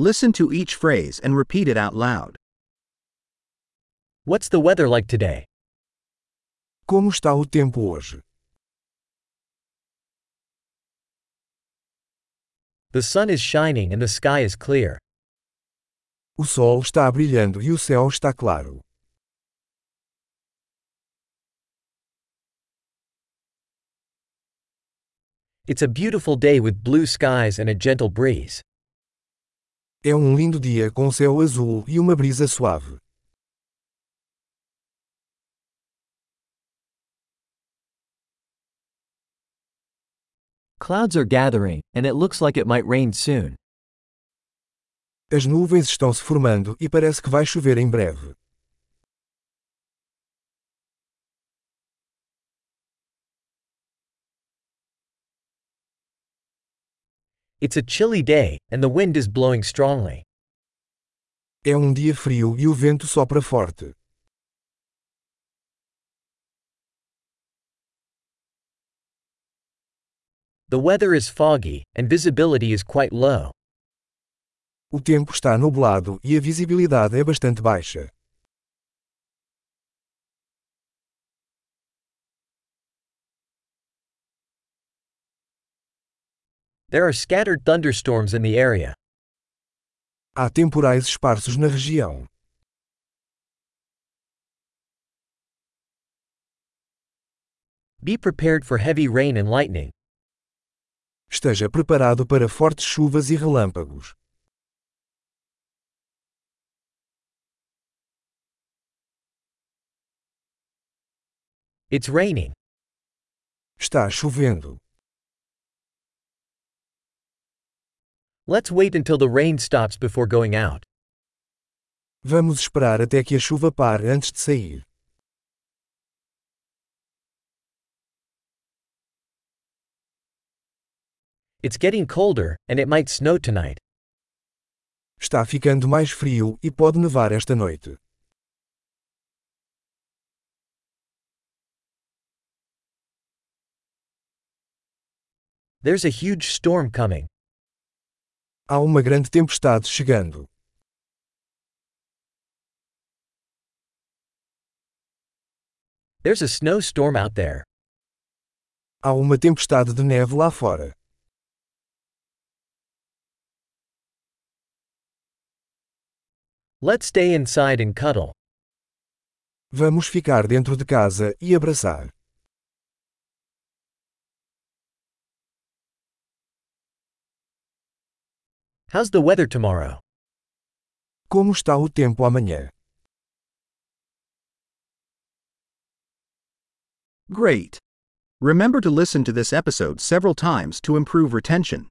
Listen to each phrase and repeat it out loud. What's the weather like today? Como está o tempo hoje? The sun is shining and the sky is clear. O sol está brilhando e o céu está claro. It's a beautiful day with blue skies and a gentle breeze. É um lindo dia com céu azul e uma brisa suave. Clouds are gathering, and it looks like it might rain soon. As nuvens estão se formando e parece que vai chover em breve. It's a chilly day, and the wind is blowing strongly. É um dia frio e o vento sopra forte. The weather is foggy, and visibility is quite low. O tempo está nublado e a visibilidade é bastante baixa. There are scattered thunderstorms in the area. Há temporais esparsos na região. Be prepared for heavy rain and lightning. Esteja preparado para fortes chuvas e relâmpagos. It's raining. Está chovendo. Let's wait until the rain stops before going out. Vamos esperar até que a chuva pare antes de sair. It's getting colder, and it might snow tonight. Está ficando mais frio e pode nevar esta noite. There's a huge storm coming. Há uma grande tempestade chegando. There's a snowstorm out there. Há uma tempestade de neve lá fora. Let's stay inside and cuddle. Vamos ficar dentro de casa e abraçar. How's the weather tomorrow? Como está o tempo amanhã? Great! Remember to listen to this episode several times to improve retention.